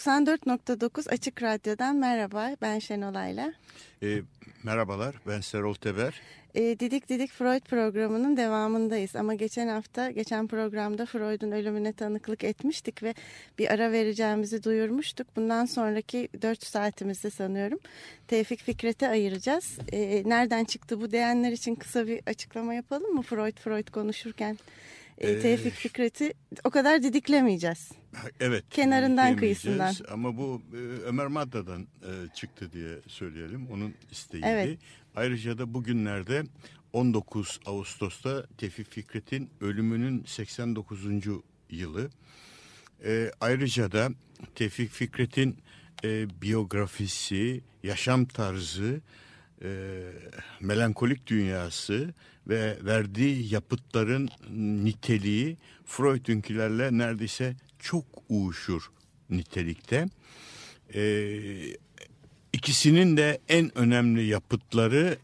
...94.9 Açık Radyo'dan merhaba. Ben Şenol Ayla. E, merhabalar, ben Serol Teber. E, Didik Didik Freud programının devamındayız. Ama geçen hafta, geçen programda Freud'un ölümüne tanıklık etmiştik ve bir ara vereceğimizi duyurmuştuk. Bundan sonraki 4 saatimizde sanıyorum Tevfik Fikret'e ayıracağız. E, nereden çıktı bu diyenler için kısa bir açıklama yapalım mı Freud Freud konuşurken? E, Tevfik Fikret'i o kadar didiklemeyeceğiz. Evet. Kenarından kıyısından. Ama bu e, Ömer Madda'dan e, çıktı diye söyleyelim. Onun isteğiydi. Evet. Ayrıca da bugünlerde 19 Ağustos'ta Tevfik Fikret'in ölümünün 89. yılı. E, ayrıca da Tevfik Fikret'in e, biyografisi, yaşam tarzı, e, melankolik dünyası ve verdiği yapıtların niteliği Freud'unkilerle neredeyse çok uyuşur nitelikte. E, ikisinin de en önemli yapıtları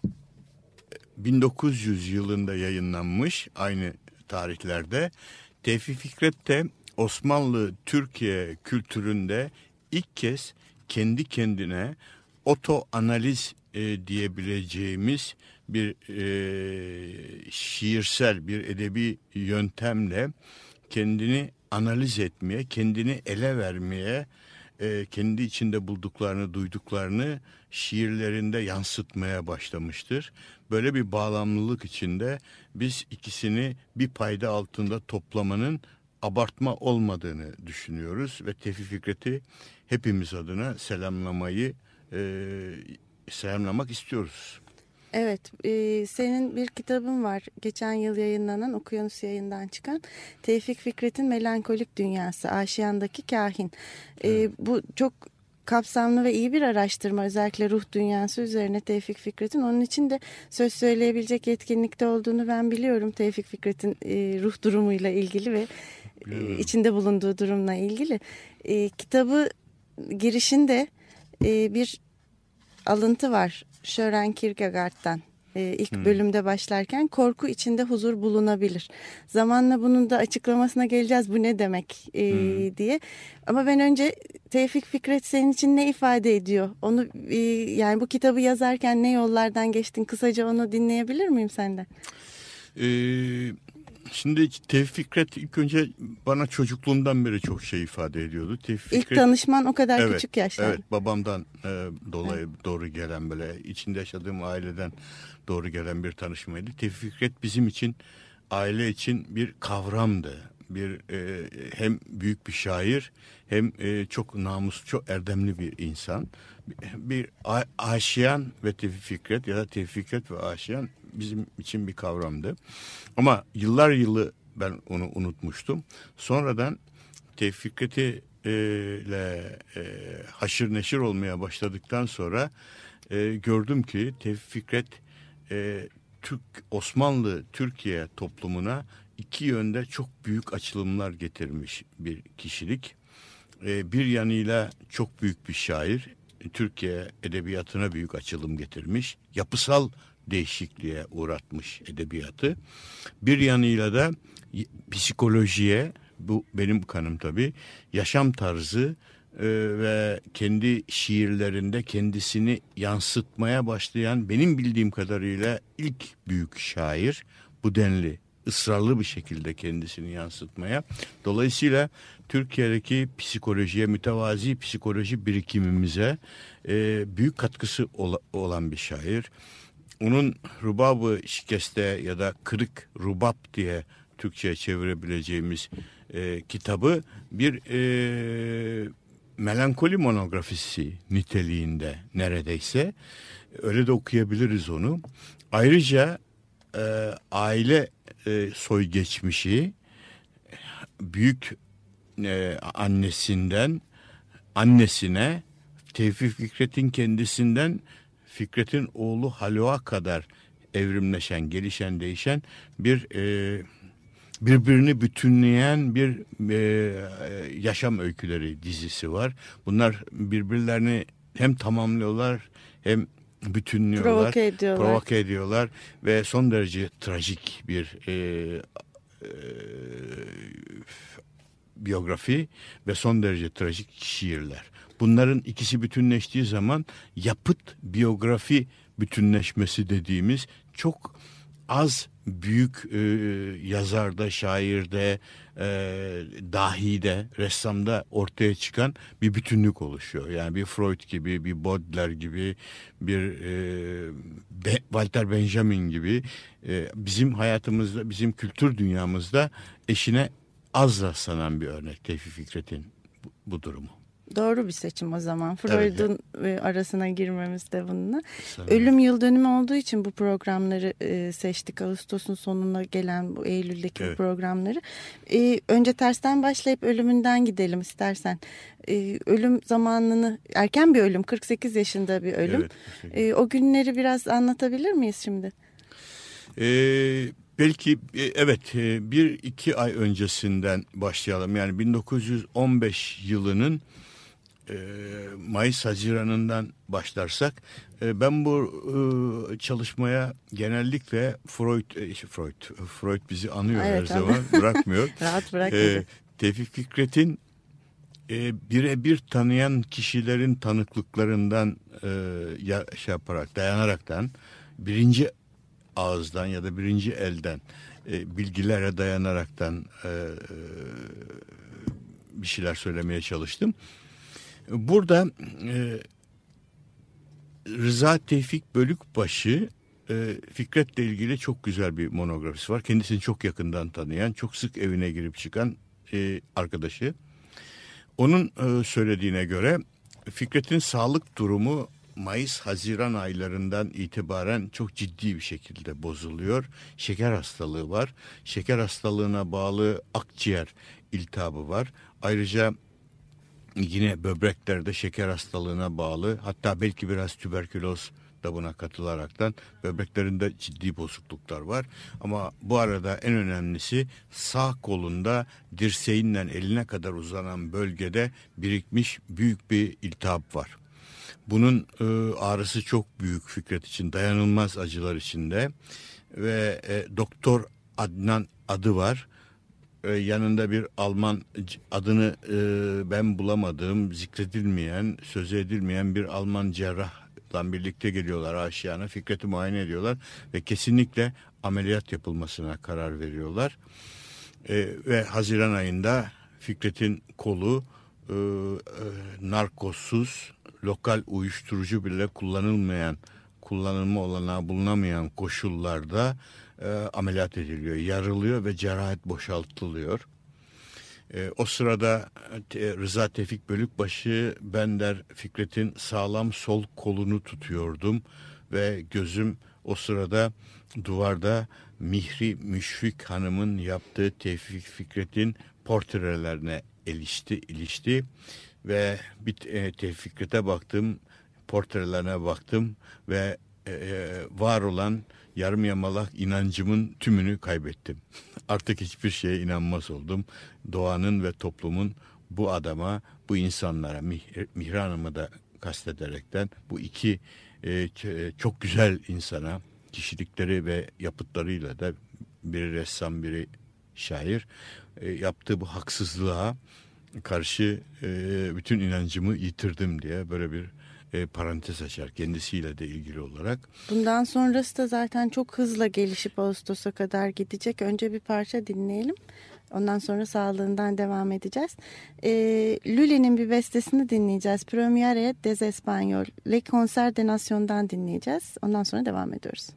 1900 yılında yayınlanmış aynı tarihlerde. Tevfik Fikret de Osmanlı Türkiye kültüründe ilk kez kendi kendine oto analiz e, diyebileceğimiz bir e, şiirsel bir edebi yöntemle kendini analiz etmeye, kendini ele vermeye, e, kendi içinde bulduklarını, duyduklarını şiirlerinde yansıtmaya başlamıştır. Böyle bir bağlamlılık içinde biz ikisini bir payda altında toplamanın abartma olmadığını düşünüyoruz ve Tevfik Fikret'i hepimiz adına selamlamayı e, selamlamak istiyoruz. Evet, e, senin bir kitabın var. Geçen yıl yayınlanan Okyanus yayından çıkan Tevfik Fikret'in Melankolik Dünyası, Aşiyan'daki Kahin. E, bu çok kapsamlı ve iyi bir araştırma özellikle ruh dünyası üzerine Tevfik Fikret'in. Onun için de söz söyleyebilecek yetkinlikte olduğunu ben biliyorum Tevfik Fikret'in e, ruh durumuyla ilgili ve e, içinde bulunduğu durumla ilgili. E, kitabı girişinde e, bir alıntı var Sören Kierkegaard'dan e, ilk hmm. bölümde başlarken korku içinde huzur bulunabilir. Zamanla bunun da açıklamasına geleceğiz bu ne demek e, hmm. diye. Ama ben önce Tevfik Fikret senin için ne ifade ediyor? Onu e, yani bu kitabı yazarken ne yollardan geçtin? Kısaca onu dinleyebilir miyim senden? Eee Şimdi Tevfik Fikret ilk önce bana çocukluğumdan beri çok şey ifade ediyordu. Tevfik İlk Fikret, tanışman o kadar evet, küçük yaşta. Evet babamdan e, dolayı evet. doğru gelen böyle içinde yaşadığım aileden doğru gelen bir tanışmaydı. Tevfik Fikret bizim için aile için bir kavramdı. Bir e, hem büyük bir şair hem e, çok namus, çok erdemli bir insan. Bir aşiyan ve Tevfik Fikret ya da Tevfik Fikret ve aşiyan bizim için bir kavramdı. Ama yıllar yılı ben onu unutmuştum. Sonradan Tevfikati e, ile e, haşır neşir olmaya başladıktan sonra e, gördüm ki Tevfikret e, Türk Osmanlı Türkiye toplumuna iki yönde çok büyük açılımlar getirmiş bir kişilik. E, bir yanıyla çok büyük bir şair. Türkiye edebiyatına büyük açılım getirmiş. Yapısal değişikliğe uğratmış edebiyatı. Bir yanıyla da psikolojiye bu benim kanım tabii yaşam tarzı e, ve kendi şiirlerinde kendisini yansıtmaya başlayan benim bildiğim kadarıyla ilk büyük şair bu denli ısrarlı bir şekilde kendisini yansıtmaya. Dolayısıyla Türkiye'deki psikolojiye, mütevazi psikoloji birikimimize e, büyük katkısı olan bir şair onun rubabı şikeste ya da kırık rubab diye Türkçe'ye çevirebileceğimiz e, kitabı bir e, melankoli monografisi niteliğinde neredeyse öyle de okuyabiliriz onu. Ayrıca e, aile e, soy geçmişi büyük e, annesinden annesine Tevfik Fikret'in kendisinden Fikret'in oğlu Halo'a kadar evrimleşen, gelişen, değişen bir e, birbirini bütünleyen bir e, yaşam öyküleri dizisi var. Bunlar birbirlerini hem tamamlıyorlar hem bütünlüyorlar, provoke ediyorlar. provoke ediyorlar ve son derece trajik bir e, e, biyografi ve son derece trajik şiirler. Bunların ikisi bütünleştiği zaman yapıt biyografi bütünleşmesi dediğimiz çok az büyük e, yazarda, şairde, e, dahide, ressamda ortaya çıkan bir bütünlük oluşuyor. Yani bir Freud gibi, bir Baudelaire gibi, bir e, Be Walter Benjamin gibi e, bizim hayatımızda, bizim kültür dünyamızda eşine az rastlanan bir örnek Tevfik Fikret'in bu, bu durumu. Doğru bir seçim o zaman. Freud'un evet. arasına girmemiz de bununla. Sanırım. Ölüm yıl dönümü olduğu için bu programları e, seçtik. Ağustos'un sonuna gelen bu Eylül'deki evet. bu programları. E, önce tersten başlayıp ölümünden gidelim istersen. E, ölüm zamanını, erken bir ölüm, 48 yaşında bir ölüm. Evet, e, o günleri biraz anlatabilir miyiz şimdi? Evet. Belki evet bir iki ay öncesinden başlayalım. Yani 1915 yılının Mayıs Haziran'ından başlarsak ben bu çalışmaya genellikle Freud Freud Freud bizi anıyor evet, her zaman bırakmıyor. Rahat bırakmıyor. Tevfik Fikret'in birebir tanıyan kişilerin tanıklıklarından şey yaparak dayanaraktan birinci ağızdan ya da birinci elden bilgilere dayanaraktan bir şeyler söylemeye çalıştım. Burada e, Rıza Tevfik Bölükbaşı e, Fikret'le ilgili çok güzel bir monografisi var. Kendisini çok yakından tanıyan, çok sık evine girip çıkan e, arkadaşı. Onun e, söylediğine göre Fikret'in sağlık durumu Mayıs-Haziran aylarından itibaren çok ciddi bir şekilde bozuluyor. Şeker hastalığı var. Şeker hastalığına bağlı akciğer iltihabı var. Ayrıca yine böbreklerde şeker hastalığına bağlı hatta belki biraz tüberküloz da buna katılaraktan böbreklerinde ciddi bozukluklar var. Ama bu arada en önemlisi sağ kolunda dirseğinden eline kadar uzanan bölgede birikmiş büyük bir iltihap var. Bunun e, ağrısı çok büyük Fikret için dayanılmaz acılar içinde ve e, doktor Adnan adı var yanında bir Alman adını e, ben bulamadığım, zikredilmeyen, söz edilmeyen bir Alman cerrahla birlikte geliyorlar aşağına. Fikret'i muayene ediyorlar ve kesinlikle ameliyat yapılmasına karar veriyorlar. E, ve Haziran ayında Fikret'in kolu e, e, narkozsuz, lokal uyuşturucu bile kullanılmayan, kullanılma olanağı bulunamayan koşullarda e, ameliyat ediliyor, yarılıyor ve cerrahet boşaltılıyor. E, o sırada e, Rıza Tevfik Bölükbaşı ben der Fikret'in sağlam sol kolunu tutuyordum ve gözüm o sırada duvarda Mihri Müşfik Hanım'ın yaptığı Tevfik Fikret'in portrelerine ilişti, ilişti ve bir e, Tevfik Fikret'e baktım, portrelerine baktım ve e, e var olan yarım yamalak inancımın tümünü kaybettim. Artık hiçbir şeye inanmaz oldum. Doğanın ve toplumun bu adama, bu insanlara, Mihran'ımı da kastederekten bu iki e, e, çok güzel insana kişilikleri ve yapıtlarıyla da biri ressam biri şair e, yaptığı bu haksızlığa karşı e, bütün inancımı yitirdim diye böyle bir e, parantez açar kendisiyle de ilgili olarak. Bundan sonrası da zaten çok hızla gelişip Ağustos'a kadar gidecek. Önce bir parça dinleyelim. Ondan sonra sağlığından devam edeceğiz. E, Lüle'nin bir bestesini dinleyeceğiz. Premiere des Espanyol. Le Concert de Nation'dan dinleyeceğiz. Ondan sonra devam ediyoruz.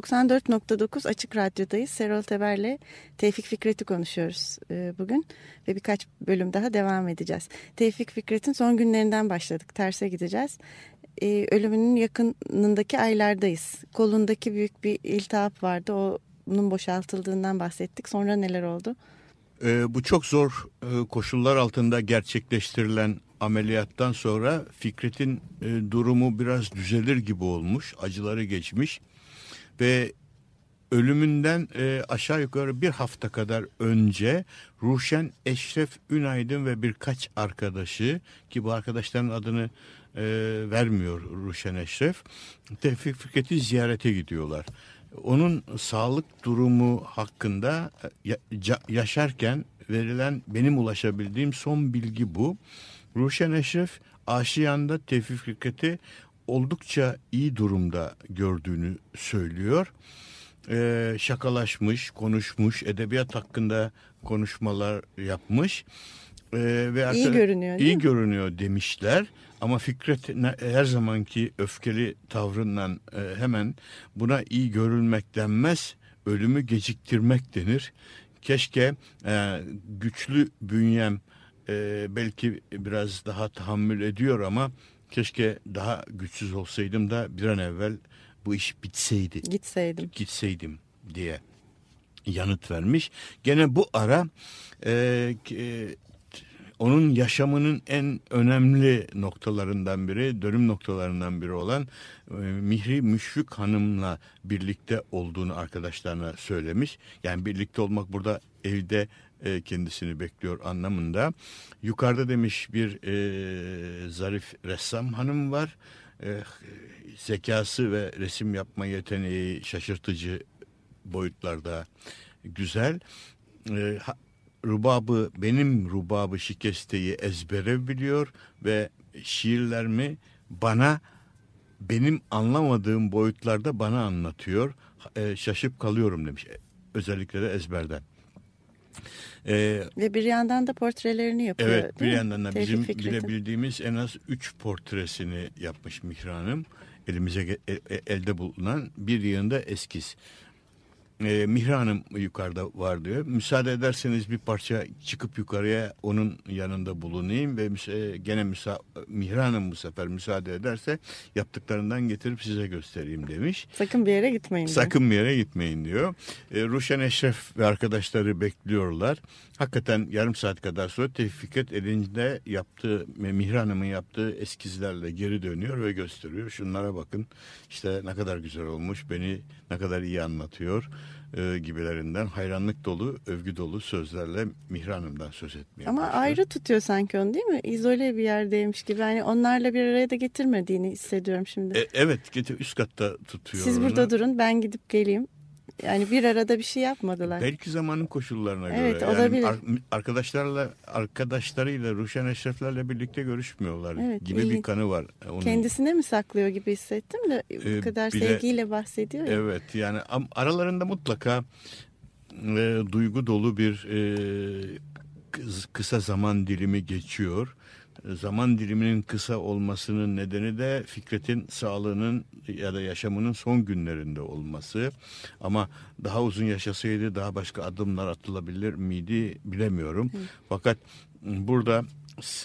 94.9 Açık Radyo'dayız. Serol Teber'le Tevfik Fikret'i konuşuyoruz e, bugün ve birkaç bölüm daha devam edeceğiz. Tevfik Fikret'in son günlerinden başladık. Terse gideceğiz. E, ölümünün yakınındaki aylardayız. Kolundaki büyük bir iltihap vardı. Onun boşaltıldığından bahsettik. Sonra neler oldu? E, bu çok zor e, koşullar altında gerçekleştirilen ameliyattan sonra Fikret'in durumu biraz düzelir gibi olmuş. Acıları geçmiş ve ölümünden e, aşağı yukarı bir hafta kadar önce Ruşen Eşref Ünaydın ve birkaç arkadaşı ki bu arkadaşların adını e, vermiyor Ruşen Eşref Tevfik Fikret'i ziyarete gidiyorlar. Onun sağlık durumu hakkında e, yaşarken verilen benim ulaşabildiğim son bilgi bu. Ruşen Eşref Aşiyan'da Tevfik Fikret'i oldukça iyi durumda gördüğünü söylüyor. Ee, şakalaşmış, konuşmuş, edebiyat hakkında konuşmalar yapmış. Ee, ve iyi görünüyor iyi mi? görünüyor demişler. Ama Fikret her zamanki öfkeli tavrından e, hemen buna iyi görülmek denmez, ölümü geciktirmek denir. Keşke e, güçlü bünyem e, belki biraz daha tahammül ediyor ama keşke daha güçsüz olsaydım da bir an evvel bu iş bitseydi. Gitseydim. Gitseydim diye yanıt vermiş. Gene bu ara e, e, onun yaşamının en önemli noktalarından biri, dönüm noktalarından biri olan e, Mihri Müşfik Hanım'la birlikte olduğunu arkadaşlarına söylemiş. Yani birlikte olmak burada evde e, kendisini bekliyor anlamında. Yukarıda demiş bir e, zarif ressam hanım var. E, zekası ve resim yapma yeteneği şaşırtıcı boyutlarda güzel. E, rubabı benim rubabı şikesteyi ezbere biliyor ve şiirlerimi bana benim anlamadığım boyutlarda bana anlatıyor. E, şaşıp kalıyorum demiş. Özellikle de ezberden. Ee, Ve bir yandan da portrelerini yapıyor. Evet bir yandan da bizim bilebildiğimiz en az üç portresini yapmış Mihra Hanım. Elimize e, e, elde bulunan bir yanında eskiz e, Mihra Hanım yukarıda var diyor. Müsaade ederseniz bir parça çıkıp yukarıya onun yanında bulunayım ve müsa gene müsa Mihra Hanım bu sefer müsaade ederse yaptıklarından getirip size göstereyim demiş. Sakın bir yere gitmeyin. Diyor. Sakın bir yere gitmeyin diyor. E, Ruşen Eşref ve arkadaşları bekliyorlar. Hakikaten yarım saat kadar sonra Tevfiket elinde yaptığı, Mihra Hanım'ın yaptığı eskizlerle geri dönüyor ve gösteriyor. Şunlara bakın işte ne kadar güzel olmuş, beni ne kadar iyi anlatıyor e, gibilerinden hayranlık dolu, övgü dolu sözlerle Mihra Hanım'dan söz etmeye Ama başlıyor. ayrı tutuyor sanki onu değil mi? İzole bir yerdeymiş gibi. Yani onlarla bir araya da getirmediğini hissediyorum şimdi. E, evet, üst katta tutuyor Siz onu. burada durun, ben gidip geleyim. Yani bir arada bir şey yapmadılar. Belki zamanın koşullarına evet, göre. Olabilir. Yani arkadaşlarla arkadaşlarıyla Ruşen Eşreflerle birlikte görüşmüyorlar evet, gibi iyi. bir kanı var. Onun, Kendisine mi saklıyor gibi hissettim de bu e, kadar bile, sevgiyle bahsediyor ya. Evet yani aralarında mutlaka e, duygu dolu bir e, kısa zaman dilimi geçiyor zaman diliminin kısa olmasının nedeni de Fikret'in sağlığının ya da yaşamının son günlerinde olması. Ama daha uzun yaşasaydı daha başka adımlar atılabilir miydi bilemiyorum. Hı. Fakat burada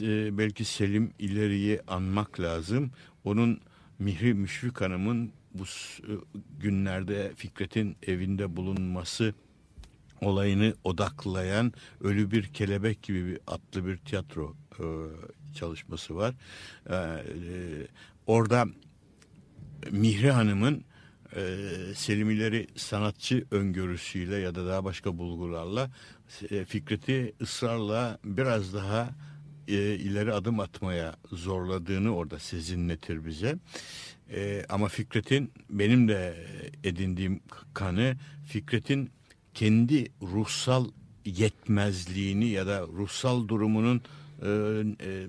e, belki Selim ileriyi anmak lazım. Onun Mihri Müşfik Hanım'ın bu e, günlerde Fikret'in evinde bulunması olayını odaklayan Ölü Bir Kelebek gibi bir atlı bir tiyatro e, çalışması var. E, orada Mihri Hanım'ın e, Selimileri sanatçı öngörüsüyle ya da daha başka bulgularla e, Fikret'i ısrarla biraz daha e, ileri adım atmaya zorladığını orada sezinletir bize. E, ama Fikret'in benim de edindiğim kanı Fikret'in kendi ruhsal yetmezliğini ya da ruhsal durumunun e, e,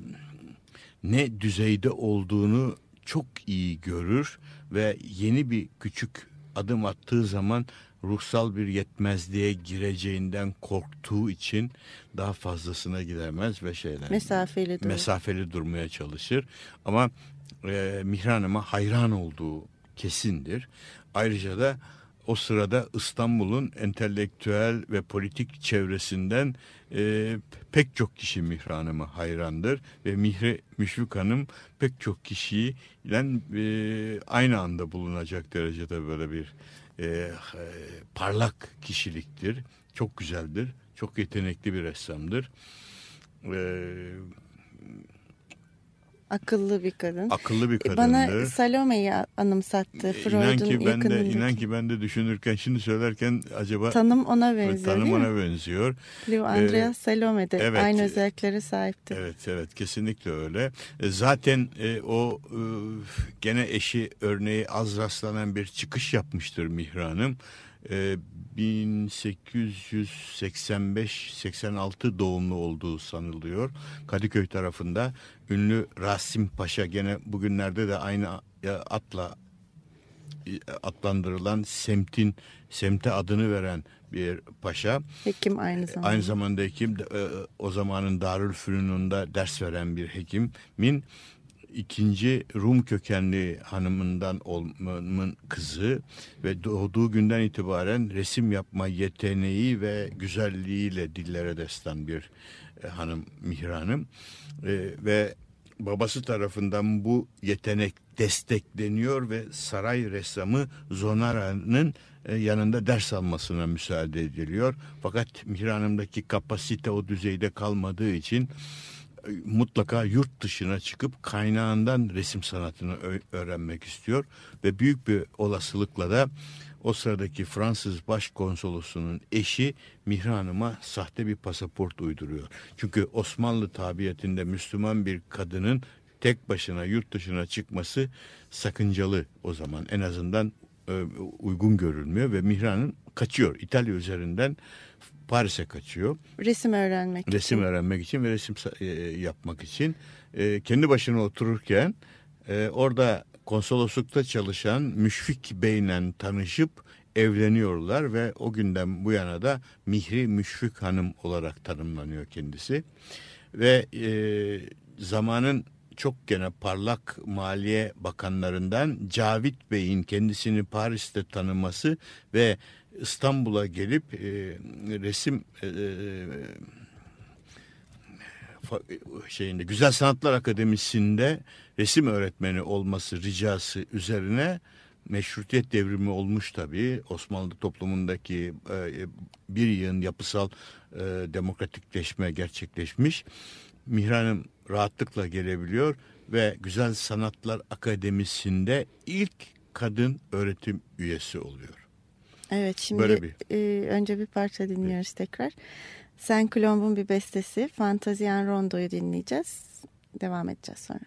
ne düzeyde olduğunu çok iyi görür ve yeni bir küçük adım attığı zaman ruhsal bir yetmezliğe gireceğinden korktuğu için daha fazlasına gidemez ve şeyler mesafeli, durur. mesafeli durmaya çalışır. Ama e, Mihran'ıma hayran olduğu kesindir. Ayrıca da o sırada İstanbul'un entelektüel ve politik çevresinden e, pek çok kişi Mihri hayrandır ve Mihri Müşfik Hanım pek çok kişiyle e, aynı anda bulunacak derecede böyle bir e, e, parlak kişiliktir. Çok güzeldir. Çok yetenekli bir ressamdır. E, Akıllı bir kadın. akıllı bir E, kadındır. Bana Salome'yi anımsattı. Freud'un inan ki ben de yakınındaki. inan ki ben de düşünürken şimdi söylerken acaba Tanım ona benziyor tanım ona benziyor. Leo Andrea Ee, Salome de evet. aynı özelliklere sahipti. Evet evet kesinlikle öyle. E, Zaten e, o e, gene eşi örneği az rastlanan bir çıkış yapmıştır Mihri Hanım. E, 1885-86 doğumlu olduğu sanılıyor. Kadıköy tarafında ünlü Rasim Paşa gene bugünlerde de aynı e, atla e, adlandırılan semtin semte adını veren bir paşa. Hekim aynı zamanda. Aynı zamanda hekim e, o zamanın Darülfünun'da ders veren bir hekimin ikinci Rum kökenli hanımından olmanın kızı ve doğduğu günden itibaren resim yapma yeteneği ve güzelliğiyle dillere destan bir e, hanım Mihri Hanım E, ve babası tarafından bu yetenek destekleniyor ve saray ressamı Zonara'nın e, yanında ders almasına müsaade ediliyor. Fakat Mihri Hanım'daki kapasite o düzeyde kalmadığı için mutlaka yurt dışına çıkıp kaynağından resim sanatını öğrenmek istiyor ve büyük bir olasılıkla da o sıradaki Fransız başkonsolosunun eşi Mihri Hanım'a sahte bir pasaport uyduruyor. Çünkü Osmanlı tabiyetinde Müslüman bir kadının tek başına yurt dışına çıkması sakıncalı o zaman. En azından e, uygun görülmüyor ve Mihri Hanım kaçıyor. İtalya üzerinden Paris'e kaçıyor Resim öğrenmek resim için. öğrenmek için ve resim e, yapmak için E, kendi başına otururken e, orada konsoloslukta çalışan Müşfik Bey'le tanışıp evleniyorlar ve o günden bu yana da Mihri Müşfik Hanım olarak tanımlanıyor kendisi ve e, zamanın çok gene parlak maliye bakanlarından Cavit Bey'in kendisini Paris'te tanıması ve İstanbul'a gelip e, resim e, fa- şeyinde Güzel Sanatlar Akademisi'nde resim öğretmeni olması ricası üzerine meşrutiyet devrimi olmuş tabii. Osmanlı toplumundaki e, bir yığın yapısal e, demokratikleşme gerçekleşmiş. Mihran'ım rahatlıkla gelebiliyor ve Güzel Sanatlar Akademisi'nde ilk kadın öğretim üyesi oluyor. Evet şimdi Böyle bir- e, önce bir parça dinliyoruz tekrar. Sen Colomb'un bir bestesi Fantazian Rondo'yu dinleyeceğiz. Devam edeceğiz sonra.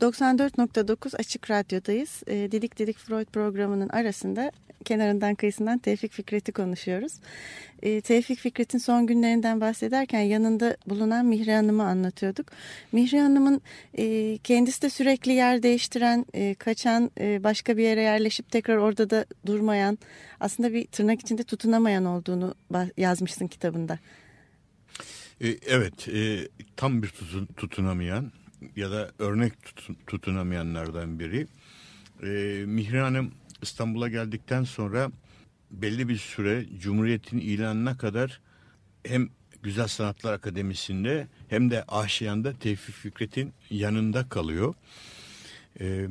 94.9 Açık Radyo'dayız. E, Didik Didik Freud programının arasında kenarından kıyısından Tevfik Fikret'i konuşuyoruz. E, Tevfik Fikret'in son günlerinden bahsederken yanında bulunan Mihri Hanım'ı anlatıyorduk. Mihri Hanım'ın e, kendisi de sürekli yer değiştiren, e, kaçan, e, başka bir yere yerleşip tekrar orada da durmayan, aslında bir tırnak içinde tutunamayan olduğunu yazmışsın kitabında. E, evet, e, tam bir tutun, tutunamayan ya da örnek tutun, tutunamayanlardan biri. E, Mihri Hanım İstanbul'a geldikten sonra belli bir süre Cumhuriyet'in ilanına kadar hem Güzel Sanatlar Akademisi'nde hem de Aşiyan'da Tevfik Fikret'in yanında kalıyor. Ee,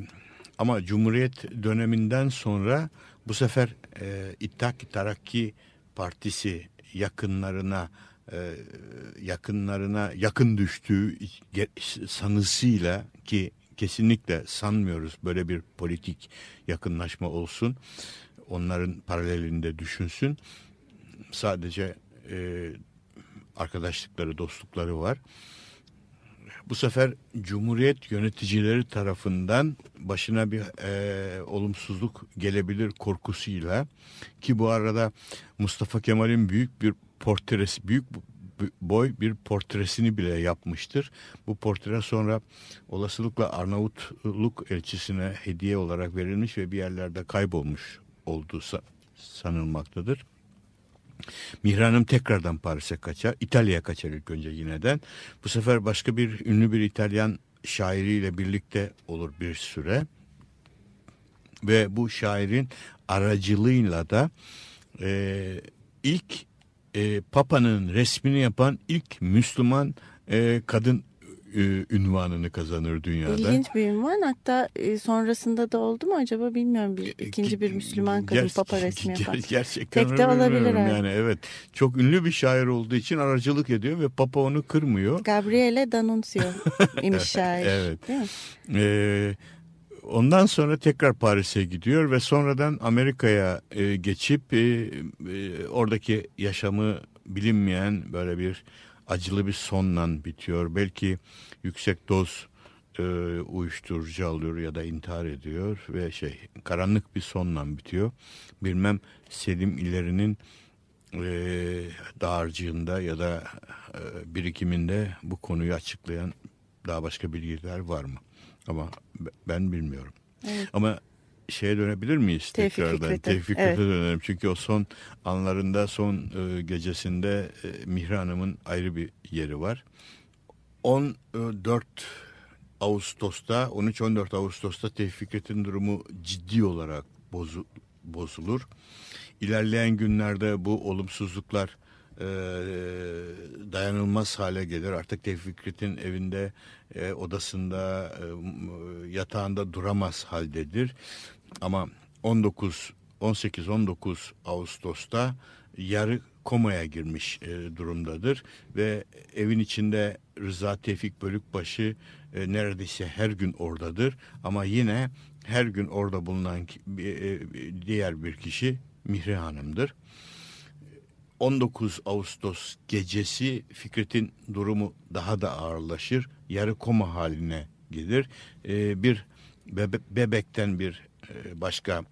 ama Cumhuriyet döneminden sonra bu sefer e, İttihat Tarakki Partisi yakınlarına e, yakınlarına yakın düştüğü sanısıyla ki kesinlikle sanmıyoruz böyle bir politik yakınlaşma olsun. Onların paralelinde düşünsün. Sadece e, arkadaşlıkları, dostlukları var. Bu sefer Cumhuriyet yöneticileri tarafından başına bir e, olumsuzluk gelebilir korkusuyla ki bu arada Mustafa Kemal'in büyük bir portresi, büyük boy bir portresini bile yapmıştır. Bu portre sonra olasılıkla Arnavutluk elçisine hediye olarak verilmiş ve bir yerlerde kaybolmuş olduğu sanılmaktadır. Mihran'ım tekrardan Paris'e kaçar. İtalya'ya kaçar ilk önce yineden. Bu sefer başka bir ünlü bir İtalyan şairiyle birlikte olur bir süre. Ve bu şairin aracılığıyla da e, ilk e, Papa'nın resmini yapan ilk Müslüman e, kadın e, ünvanını kazanır dünyada. İlginç bir ünvan hatta e, sonrasında da oldu mu acaba bilmiyorum bir e, ikinci bir Müslüman kadın Ger Papa resmi yapan. Gerçekten Tek de olabilir yani evet. Çok ünlü bir şair olduğu için aracılık ediyor ve Papa onu kırmıyor. Gabriele D'Annunzio imiş şair. evet. Değil mi? Ee, Ondan sonra tekrar Paris'e gidiyor ve sonradan Amerika'ya e, geçip e, e, oradaki yaşamı bilinmeyen böyle bir acılı bir sonla bitiyor. Belki yüksek doz e, uyuşturucu alıyor ya da intihar ediyor ve şey karanlık bir sonla bitiyor. Bilmem Selim İleri'nin e, dağarcığında ya da e, birikiminde bu konuyu açıklayan daha başka bilgiler var mı? Ama ben bilmiyorum. Evet. Ama şeye dönebilir miyiz Tevfik tekrardan? Fikret'e. Tevfik Fikret'e evet. dönelim. Çünkü o son anlarında, son e, gecesinde e, Mihri Hanım'ın ayrı bir yeri var. 14 Ağustos'ta, 13-14 Ağustos'ta Tevfik Fikret'in durumu ciddi olarak bozu, bozulur. İlerleyen günlerde bu olumsuzluklar e, dayanılmaz hale gelir. Artık Tevfik Fikret'in evinde, e, odasında, e, yatağında duramaz haldedir. Ama 19 18-19 Ağustos'ta yarı komaya girmiş e, durumdadır ve evin içinde Rıza Tevfik Bölükbaşı e, neredeyse her gün oradadır ama yine her gün orada bulunan e, diğer bir kişi Mihri Hanım'dır. 19 Ağustos gecesi Fikret'in durumu daha da ağırlaşır. Yarı koma haline gelir. Ee, bir bebe bebekten bir e, başka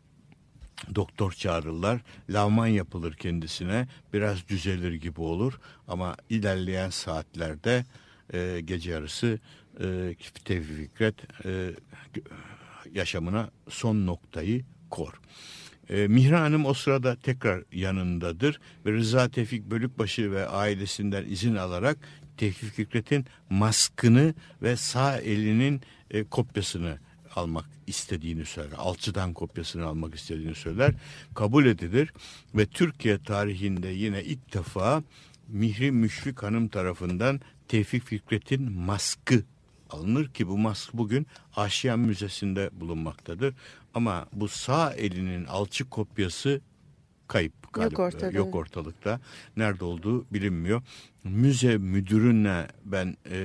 doktor çağırırlar. Lavman yapılır kendisine. Biraz düzelir gibi olur. Ama ilerleyen saatlerde e, gece yarısı e, Tevfik Fikret e, yaşamına son noktayı kor. E, Mihra Hanım o sırada tekrar yanındadır ve Rıza Tevfik Bölükbaşı ve ailesinden izin alarak Tevfik Fikret'in maskını ve sağ elinin e, kopyasını almak istediğini söyler. Alçıdan kopyasını almak istediğini söyler. Kabul edilir ve Türkiye tarihinde yine ilk defa Mihri Müşfik Hanım tarafından Tevfik Fikret'in maskı alınır ki bu mask bugün Aşiyan Müzesi'nde bulunmaktadır. Ama bu sağ elinin alçık kopyası kayıp galiba. Yok, ortada. Yok ortalıkta. Nerede olduğu bilinmiyor. Müze müdürüne ben e,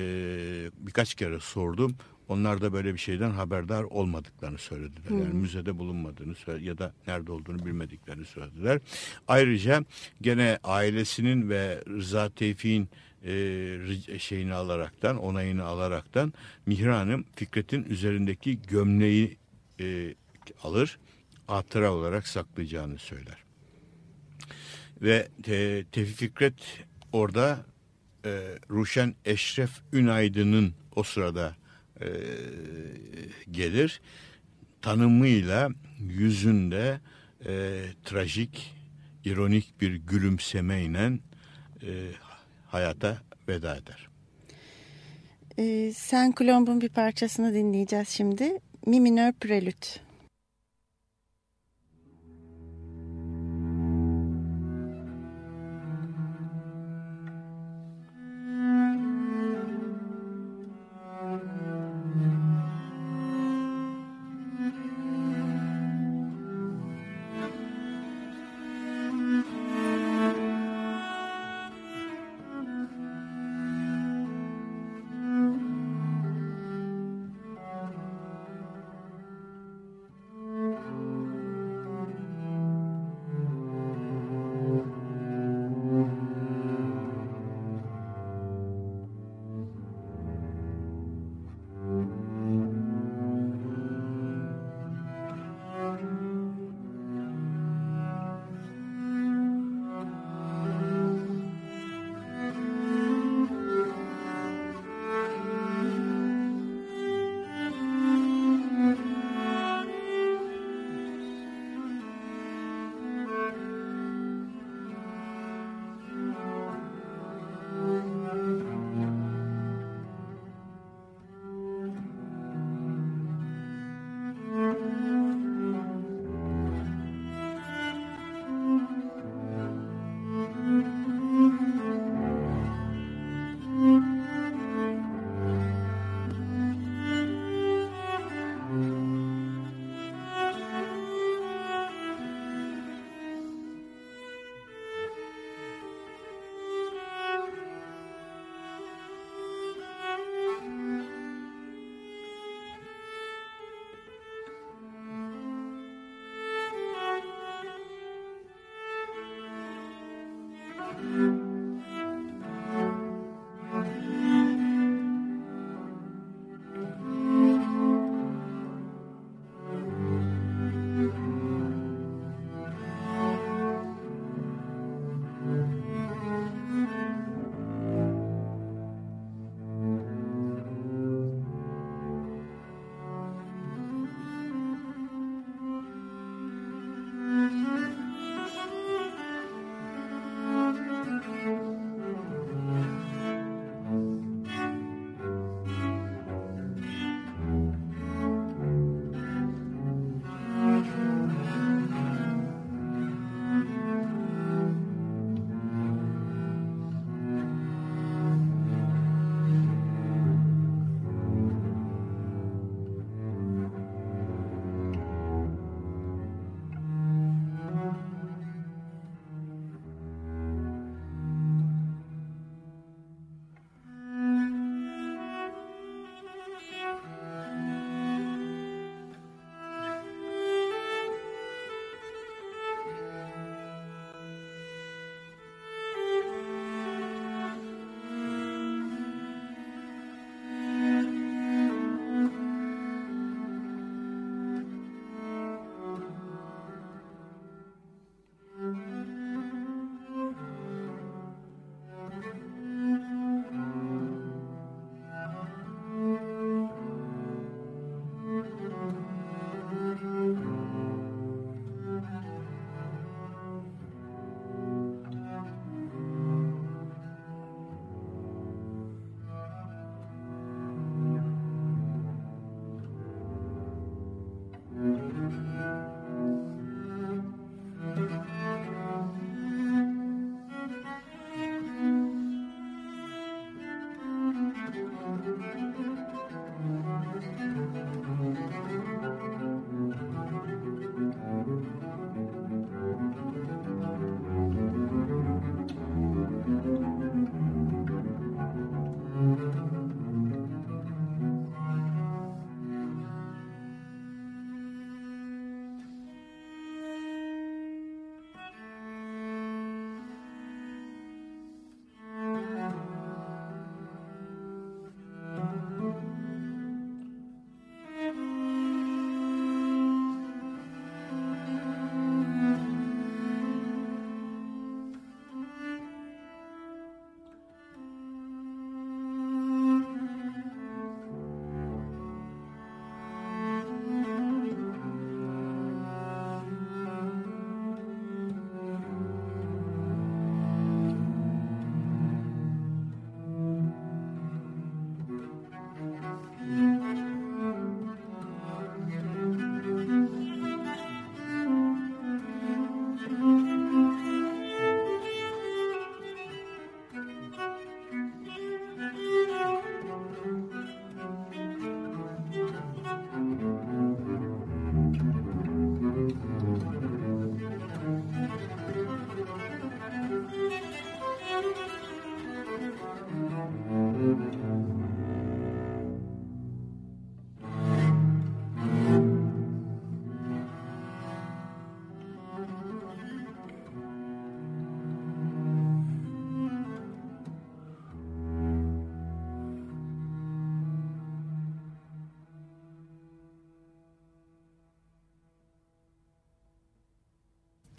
birkaç kere sordum. Onlar da böyle bir şeyden haberdar olmadıklarını söylediler. Hmm. Yani müzede bulunmadığını ya da nerede olduğunu bilmediklerini söylediler. Ayrıca gene ailesinin ve Rıza Tevfik'in e, şeyini alaraktan, onayını alaraktan Mihran Hanım Fikret'in üzerindeki gömleği e, alır, hatıra olarak saklayacağını söyler. Ve e, Tevfik Fikret orada e, Ruşen Eşref Ünaydın'ın o sırada e, gelir. Tanımıyla yüzünde e, trajik, ironik bir gülümsemeyle e, hayata veda eder. E, Sen Colomb'un bir parçasını dinleyeceğiz şimdi. Mi minör prelüt.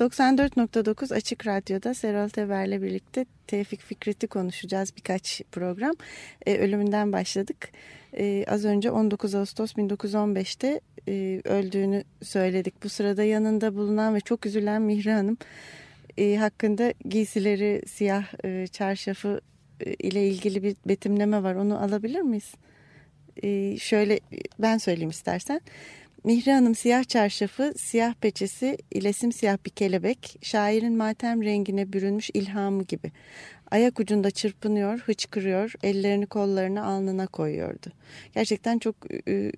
94.9 Açık Radyo'da Serol Teber'le birlikte Tevfik Fikret'i konuşacağız birkaç program. E, ölümünden başladık. E, az önce 19 Ağustos 1915'te e, öldüğünü söyledik. Bu sırada yanında bulunan ve çok üzülen Mihri Hanım e, hakkında giysileri siyah e, çarşafı e, ile ilgili bir betimleme var. Onu alabilir miyiz? E, şöyle ben söyleyeyim istersen. Mihri Hanım siyah çarşafı, siyah peçesi ile simsiyah bir kelebek, şairin matem rengine bürünmüş ilhamı gibi. Ayak ucunda çırpınıyor, hıçkırıyor, ellerini kollarını alnına koyuyordu. Gerçekten çok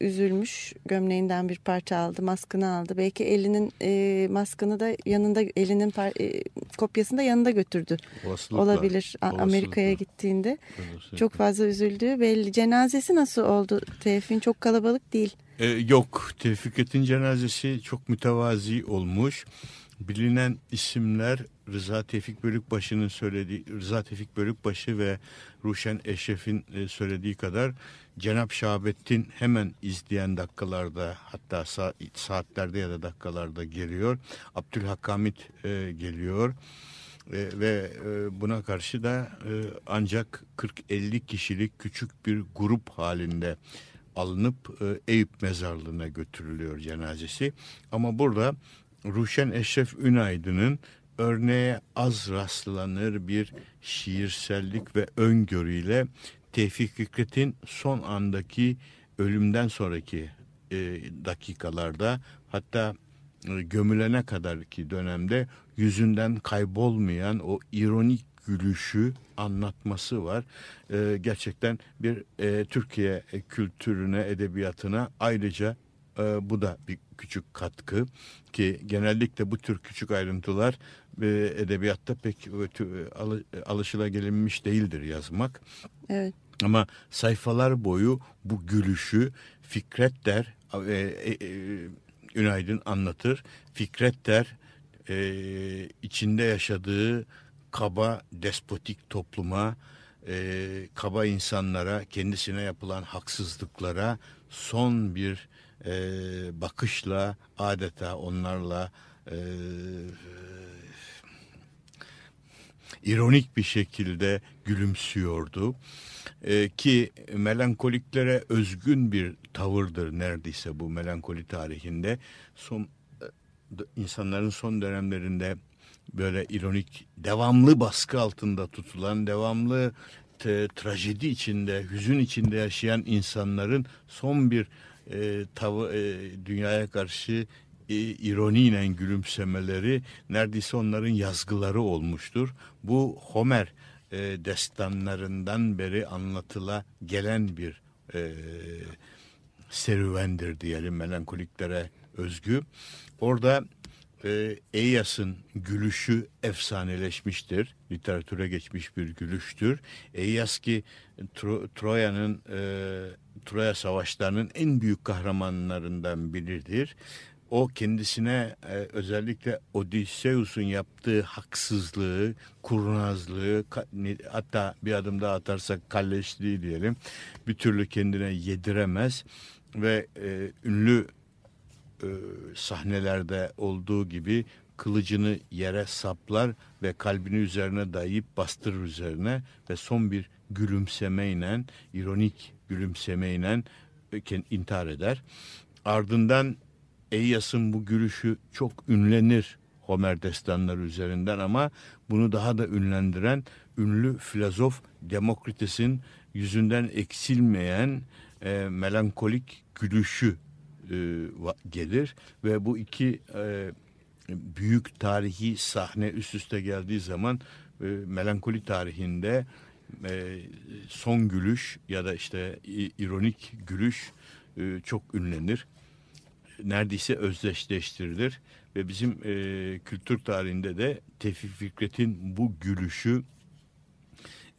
üzülmüş, gömleğinden bir parça aldı, maskını aldı. Belki elinin e, maskını da yanında, elinin e, kopyasını da yanında götürdü. Olasılıkla. Olabilir Amerika'ya gittiğinde. Çok fazla üzüldüğü belli. Cenazesi nasıl oldu Tevfik'in? Çok kalabalık değil. Ee, yok Tevfiket'in cenazesi çok mütevazi olmuş. Bilinen isimler Rıza Tevfik Bölükbaşı'nın söylediği Rıza Tevfik Bölükbaşı ve Ruşen Eşref'in e, söylediği kadar Cenap Şahabettin hemen izleyen dakikalarda hatta saatlerde ya da dakikalarda geliyor. Abdülhakamit e, geliyor. E, ve e, buna karşı da e, ancak 40-50 kişilik küçük bir grup halinde alınıp e, Eyüp mezarlığına götürülüyor cenazesi. Ama burada Ruşen Eşref Ünaydın'ın örneğe az rastlanır bir şiirsellik ve öngörüyle Tevfik Fikret'in son andaki ölümden sonraki e, dakikalarda hatta e, gömülene kadarki dönemde yüzünden kaybolmayan o ironik gülüşü anlatması var. E, gerçekten bir e, Türkiye kültürüne, edebiyatına ayrıca e, bu da bir küçük katkı ki genellikle bu tür küçük ayrıntılar e, edebiyatta pek e, al, alışılagelinmiş değildir yazmak. Evet. Ama sayfalar boyu bu gülüşü Fikret der, e, e, e, Ünaydın anlatır. Fikret der, e, içinde yaşadığı kaba despotik topluma, e, kaba insanlara, kendisine yapılan haksızlıklara son bir e, bakışla adeta onlarla e, ironik bir şekilde gülümsüyordu. E, ki melankoliklere özgün bir tavırdır neredeyse bu melankoli tarihinde. Son e, insanların son dönemlerinde böyle ironik, devamlı baskı altında tutulan, devamlı te, trajedi içinde, hüzün içinde yaşayan insanların son bir e, tavı e, dünyaya karşı e, ironiyle gülümsemeleri neredeyse onların yazgıları olmuştur. Bu Homer e, destanlarından beri anlatıla gelen bir e, serüvendir diyelim melankoliklere özgü. Orada e, Eyas'ın gülüşü efsaneleşmiştir. Literatüre geçmiş bir gülüştür. Eyas ki Tro Troya'nın e, Troya savaşlarının en büyük kahramanlarından biridir. O kendisine e, özellikle Odysseus'un yaptığı haksızlığı, kurnazlığı, hatta bir adım daha atarsak kalleşliği diyelim, bir türlü kendine yediremez ve e, ünlü e, sahnelerde olduğu gibi kılıcını yere saplar ve kalbini üzerine dayayıp bastırır üzerine ve son bir gülümsemeyle, ironik gülümsemeyle intihar eder. Ardından Eyyas'ın bu gülüşü çok ünlenir Homer destanları üzerinden ama bunu daha da ünlendiren ünlü filozof Demokrites'in yüzünden eksilmeyen e, melankolik gülüşü e, gelir ve bu iki e, büyük tarihi sahne üst üste geldiği zaman e, melankoli tarihinde e, son gülüş ya da işte ironik gülüş e, çok ünlenir. Neredeyse özdeşleştirilir ve bizim e, kültür tarihinde de Tevfik Fikret'in bu gülüşü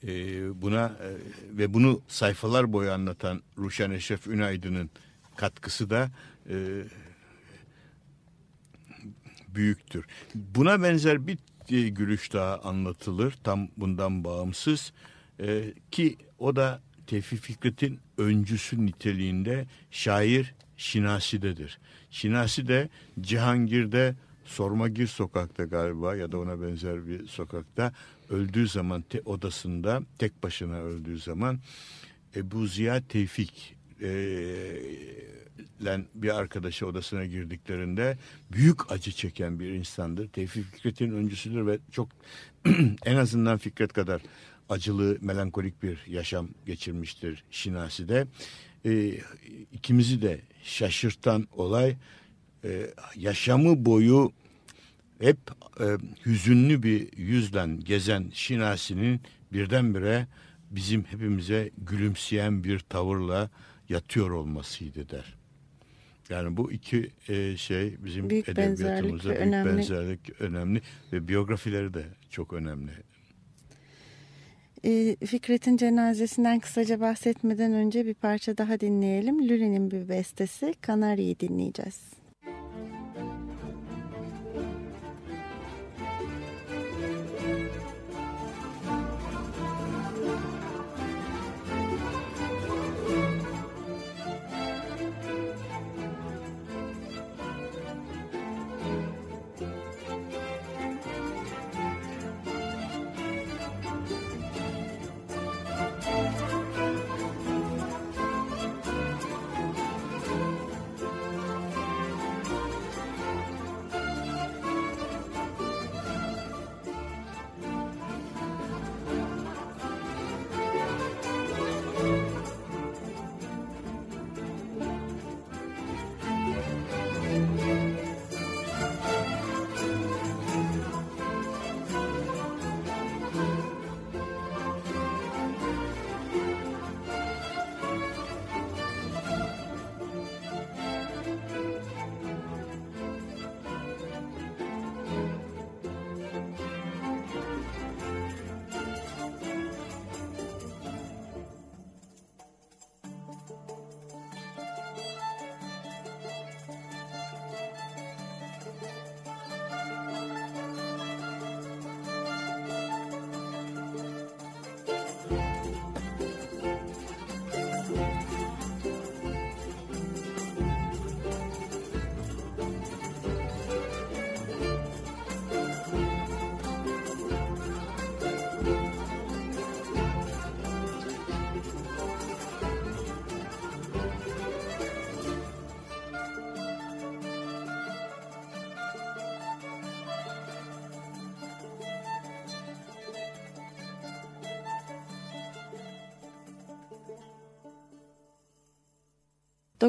e, buna e, ve bunu sayfalar boyu anlatan Ruşen Eşref Ünaydın'ın katkısı da e, büyüktür. Buna benzer bir e, gülüş daha anlatılır tam bundan bağımsız e, ki o da Tevfik Fikret'in öncüsü niteliğinde şair Şinasi'dedir. Şinasi de Cihangir'de Sormagir sokakta galiba ya da ona benzer bir sokakta öldüğü zaman te, odasında tek başına öldüğü zaman Ebu Ziya Tevfik e, bir arkadaşı odasına girdiklerinde büyük acı çeken bir insandır. Tevfik Fikret'in öncüsüdür ve çok en azından Fikret kadar acılı, melankolik bir yaşam geçirmiştir Şinasi'de. E, ikimizi de şaşırtan olay e, yaşamı boyu hep e, hüzünlü bir yüzden gezen Şinasi'nin birdenbire bizim hepimize gülümseyen bir tavırla yatıyor olmasıydı der. Yani bu iki e, şey bizim Büyük edebiyatımızda büyük önemli. benzerlik önemli ve biyografileri de çok önemli. E, Fikret'in cenazesinden kısaca bahsetmeden önce bir parça daha dinleyelim. Lüle'nin bir bestesi Kanarya'yı dinleyeceğiz.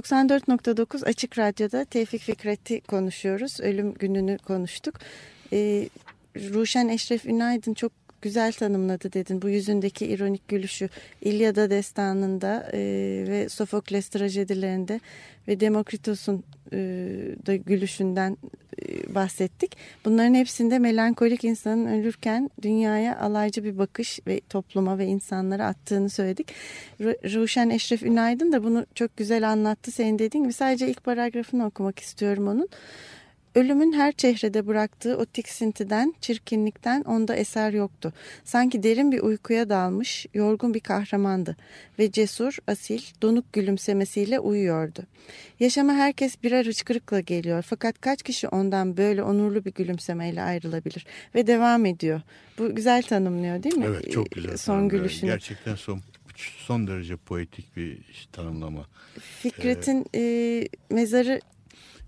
...94.9 Açık Radyo'da Tevfik Fikret'i konuşuyoruz. Ölüm gününü konuştuk. Ee, Ruşen Eşref Ünaydın çok güzel tanımladı dedin. Bu yüzündeki ironik gülüşü İlyada destanında e, ve Sofokles trajedilerinde ve Demokritos'un e, da gülüşünden e, bahsettik. Bunların hepsinde melankolik insanın ölürken dünyaya alaycı bir bakış ve topluma ve insanlara attığını söyledik. Ru- Ruşen Eşref Ünaydın da bunu çok güzel anlattı. Senin dediğin gibi sadece ilk paragrafını okumak istiyorum onun. Ölümün her çehrede bıraktığı o tiksintiden, çirkinlikten onda eser yoktu. Sanki derin bir uykuya dalmış, yorgun bir kahramandı ve cesur, asil, donuk gülümsemesiyle uyuyordu. Yaşama herkes birer hıçkırıkla geliyor fakat kaç kişi ondan böyle onurlu bir gülümsemeyle ayrılabilir ve devam ediyor. Bu güzel tanımlıyor değil mi? Evet çok güzel. Son tanımlıyor. gülüşünü. Gerçekten son son derece poetik bir tanımlama. Fikret'in e, mezarı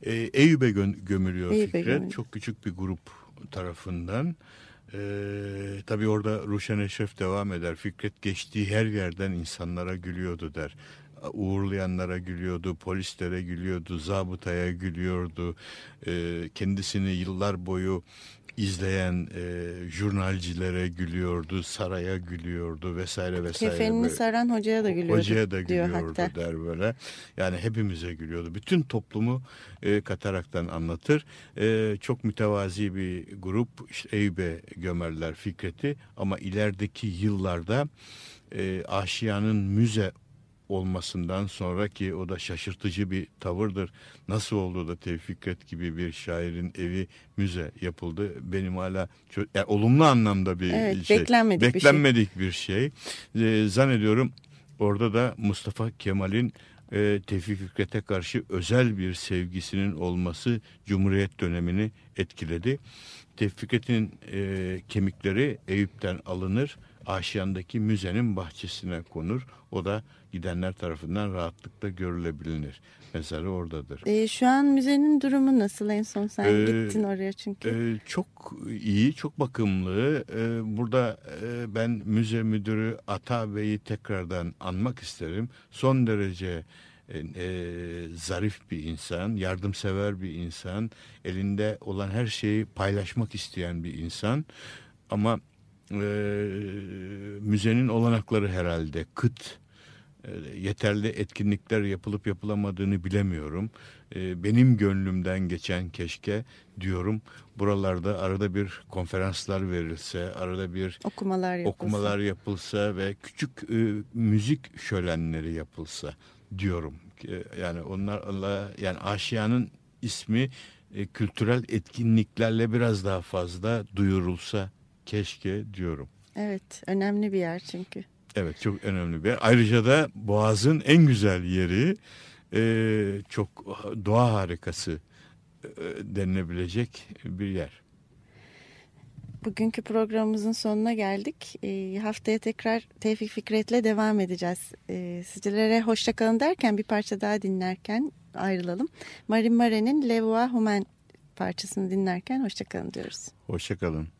E, Eyüp'e gö- gömülüyor Eyüp'e Fikret. gömülüyor. Çok küçük bir grup tarafından. E, tabii orada Ruşen Eşref devam eder. Fikret geçtiği her yerden insanlara gülüyordu der. Uğurlayanlara gülüyordu, polislere gülüyordu, zabıtaya gülüyordu. E, kendisini yıllar boyu izleyen e, jurnalcilere gülüyordu, saraya gülüyordu vesaire vesaire. kefenini Böyle. saran hocaya da gülüyordu. Hocaya da gülüyordu hatta. der böyle. Yani hepimize gülüyordu. Bütün toplumu e, kataraktan anlatır. E, çok mütevazi bir grup. İşte Eyüp'e gömerler Fikret'i ama ilerideki yıllarda e, Aşiyan'ın müze olmasından sonra ki o da şaşırtıcı bir tavırdır. Nasıl oldu da Tevfik Fikret gibi bir şairin evi müze yapıldı? Benim hala çok, yani olumlu anlamda bir Evet, şey. beklenmedik bir şey. beklenmedik bir şey. Ee, zannediyorum orada da Mustafa Kemal'in e, Tevfik Fikret'e karşı özel bir sevgisinin olması Cumhuriyet dönemini etkiledi. Tevfik Fikret'in e, kemikleri Eyüp'ten alınır, Aşiyan'daki müzenin bahçesine konur. O da gidenler tarafından rahatlıkla görülebilir. Mezarı oradadır. E, şu an müzenin durumu nasıl? En son sen Ee, gittin oraya çünkü. Ee, çok iyi, çok bakımlı. Ee, burada e, ben müze müdürü Ata Bey'i tekrardan anmak isterim. Son derece e, e, zarif bir insan, yardımsever bir insan, elinde olan her şeyi paylaşmak isteyen bir insan. Ama e, müzenin olanakları herhalde kıt e, yeterli etkinlikler yapılıp yapılamadığını bilemiyorum. E, benim gönlümden geçen keşke diyorum buralarda arada bir konferanslar verilse, arada bir okumalar yapılsa. okumalar yapılsa ve küçük e, müzik şölenleri yapılsa diyorum. Yani onlarla yani Aşiyan'ın ismi e, kültürel etkinliklerle biraz daha fazla duyurulsa keşke diyorum. Evet, önemli bir yer çünkü. Evet çok önemli bir yer. Ayrıca da Boğaz'ın en güzel yeri e, çok doğa harikası e, denilebilecek bir yer. Bugünkü programımızın sonuna geldik. E, haftaya tekrar Tevfik Fikret'le devam edeceğiz. E, sizlere hoşçakalın derken bir parça daha dinlerken ayrılalım. Marin Mare'nin Le Voix Humaine parçasını dinlerken hoşçakalın diyoruz. Hoşçakalın.